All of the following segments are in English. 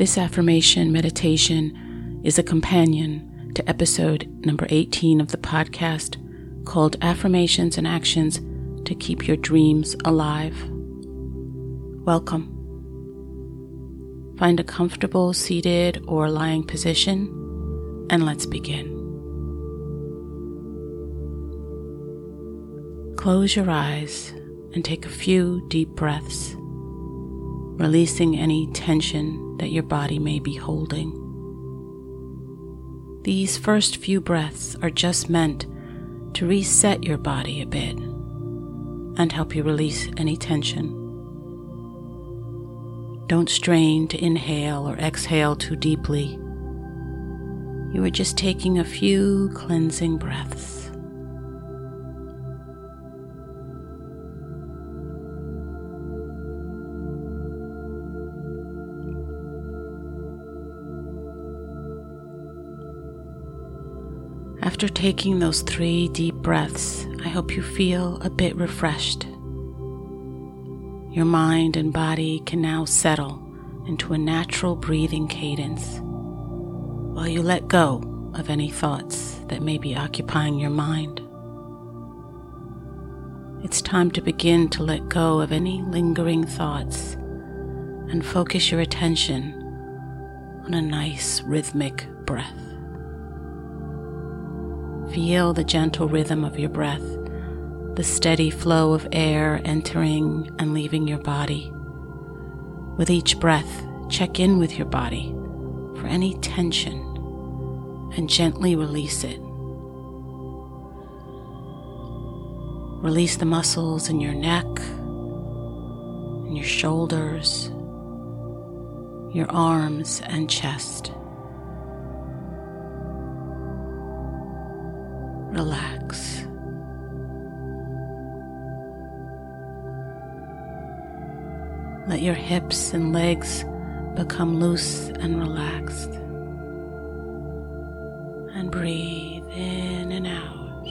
This affirmation meditation is a companion to episode number 18 of the podcast called Affirmations and Actions to Keep Your Dreams Alive. Welcome. Find a comfortable seated or lying position and let's begin. Close your eyes and take a few deep breaths, releasing any tension that your body may be holding. These first few breaths are just meant to reset your body a bit and help you release any tension. Don't strain to inhale or exhale too deeply. You are just taking a few cleansing breaths. After taking those three deep breaths, I hope you feel a bit refreshed. Your mind and body can now settle into a natural breathing cadence while you let go of any thoughts that may be occupying your mind. It's time to begin to let go of any lingering thoughts and focus your attention on a nice rhythmic breath. Feel the gentle rhythm of your breath the steady flow of air entering and leaving your body. With each breath, check in with your body for any tension and gently release it. Release the muscles in your neck, and your shoulders, your arms, and chest. Relax. Let your hips and legs become loose and relaxed. And breathe in and out.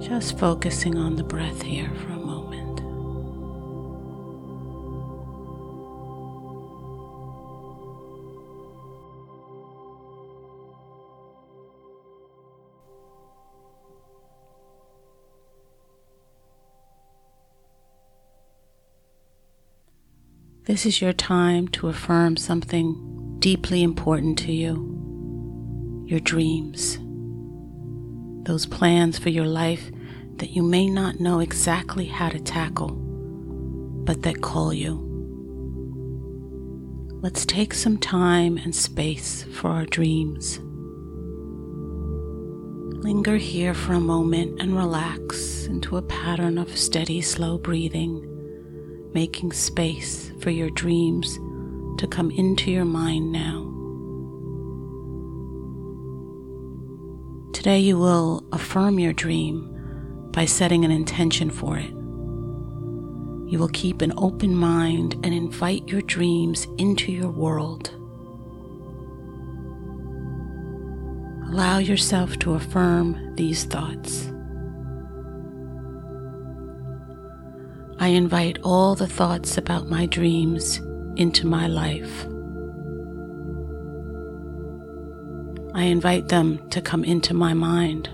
Just focusing on the breath here for a This is your time to affirm something deeply important to you your dreams, those plans for your life that you may not know exactly how to tackle, but that call you. Let's take some time and space for our dreams. Linger here for a moment and relax into a pattern of steady, slow breathing making space for your dreams to come into your mind now. Today, you will affirm your dream by setting an intention for it. You will keep an open mind and invite your dreams into your world. Allow yourself to affirm these thoughts. I invite all the thoughts about my dreams into my life. I invite them to come into my mind.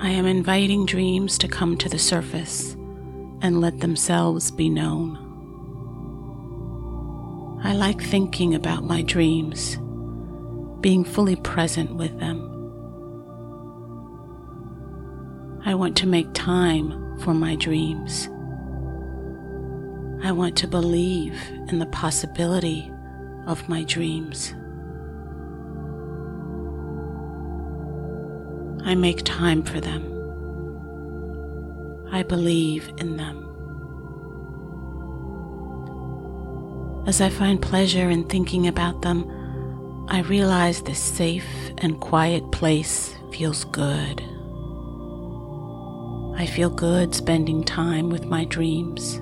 I am inviting dreams to come to the surface and let themselves be known. I like thinking about my dreams, being fully present with them. I want to make time for my dreams. I want to believe in the possibility of my dreams. I make time for them. I believe in them. As I find pleasure in thinking about them, I realize this safe and quiet place feels good. I feel good spending time with my dreams.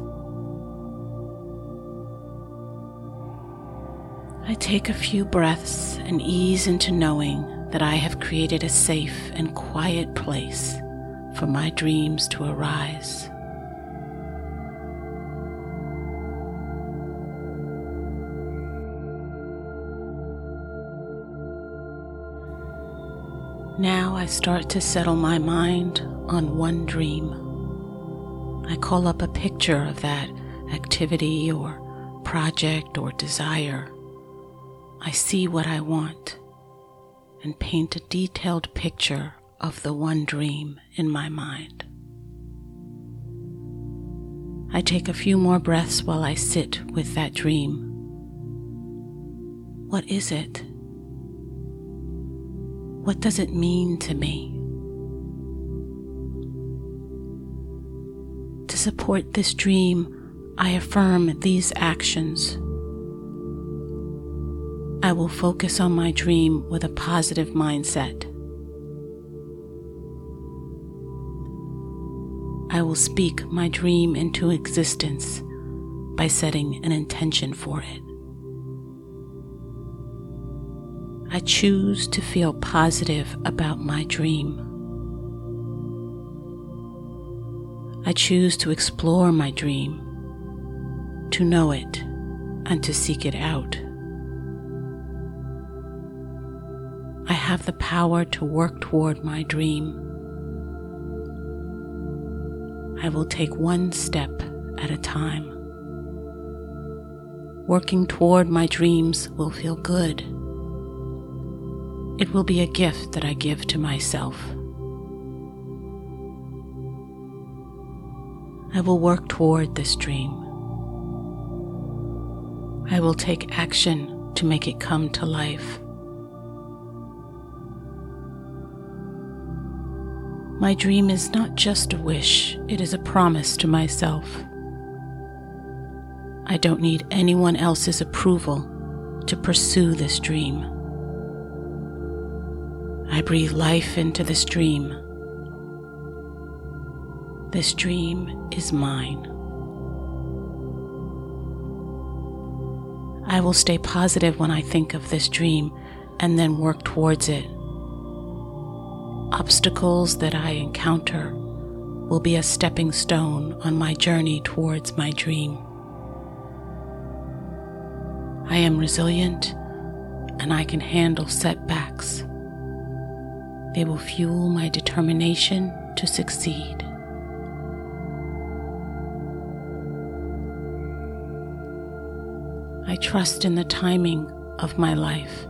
I take a few breaths and ease into knowing that I have created a safe and quiet place for my dreams to arise. Now I start to settle my mind on one dream. I call up a picture of that activity or project or desire. I see what I want and paint a detailed picture of the one dream in my mind. I take a few more breaths while I sit with that dream. What is it? What does it mean to me? To support this dream, I affirm these actions. I will focus on my dream with a positive mindset. I will speak my dream into existence by setting an intention for it. I choose to feel positive about my dream. I choose to explore my dream, to know it, and to seek it out. I have the power to work toward my dream. I will take one step at a time. Working toward my dreams will feel good it will be a gift that I give to myself. I will work toward this dream. I will take action to make it come to life. My dream is not just a wish, it is a promise to myself. I don't need anyone else's approval to pursue this dream. I breathe life into this dream. This dream is mine. I will stay positive when I think of this dream and then work towards it. Obstacles that I encounter will be a stepping stone on my journey towards my dream. I am resilient and I can handle setbacks. They will fuel my determination to succeed. I trust in the timing of my life,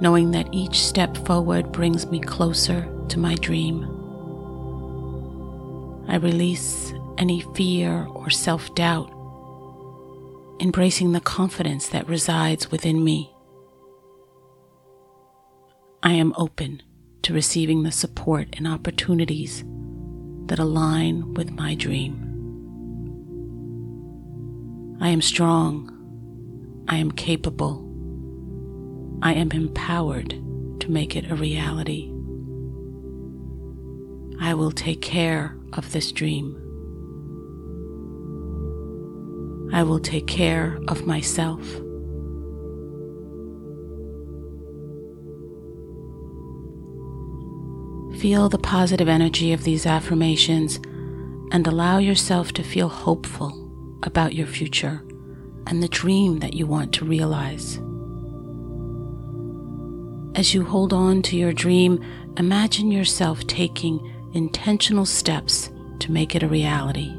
knowing that each step forward brings me closer to my dream. I release any fear or self doubt, embracing the confidence that resides within me. I am open to receiving the support and opportunities that align with my dream. I am strong. I am capable. I am empowered to make it a reality. I will take care of this dream. I will take care of myself. Feel the positive energy of these affirmations and allow yourself to feel hopeful about your future and the dream that you want to realize. As you hold on to your dream, imagine yourself taking intentional steps to make it a reality.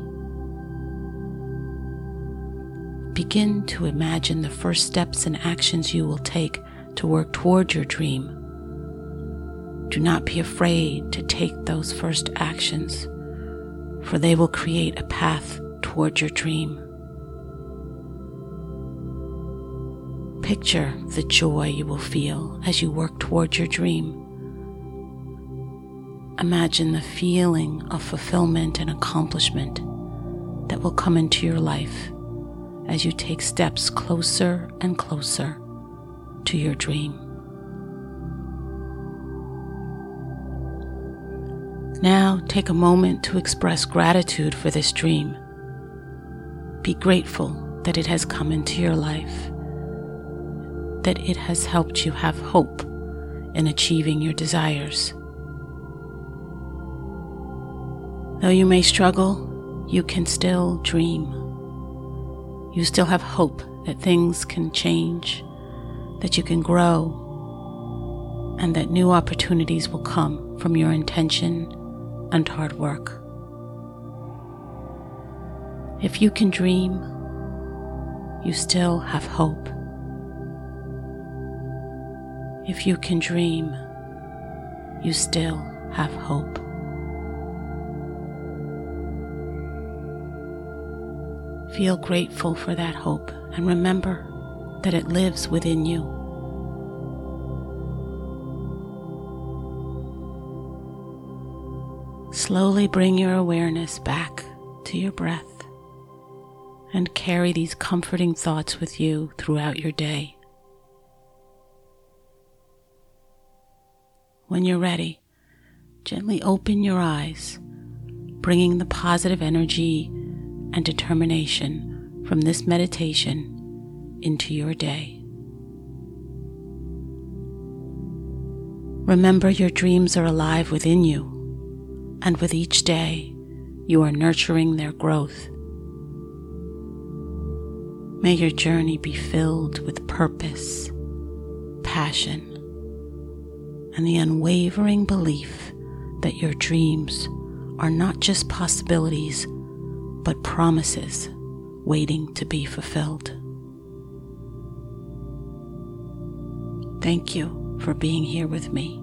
Begin to imagine the first steps and actions you will take to work toward your dream do not be afraid to take those first actions, for they will create a path toward your dream. Picture the joy you will feel as you work toward your dream. Imagine the feeling of fulfillment and accomplishment that will come into your life as you take steps closer and closer to your dream. Now take a moment to express gratitude for this dream. Be grateful that it has come into your life, that it has helped you have hope in achieving your desires. Though you may struggle, you can still dream. You still have hope that things can change, that you can grow, and that new opportunities will come from your intention and hard work. If you can dream, you still have hope. If you can dream, you still have hope. Feel grateful for that hope and remember that it lives within you. Slowly bring your awareness back to your breath and carry these comforting thoughts with you throughout your day. When you're ready, gently open your eyes, bringing the positive energy and determination from this meditation into your day. Remember, your dreams are alive within you, and with each day, you are nurturing their growth. May your journey be filled with purpose, passion, and the unwavering belief that your dreams are not just possibilities, but promises waiting to be fulfilled. Thank you for being here with me.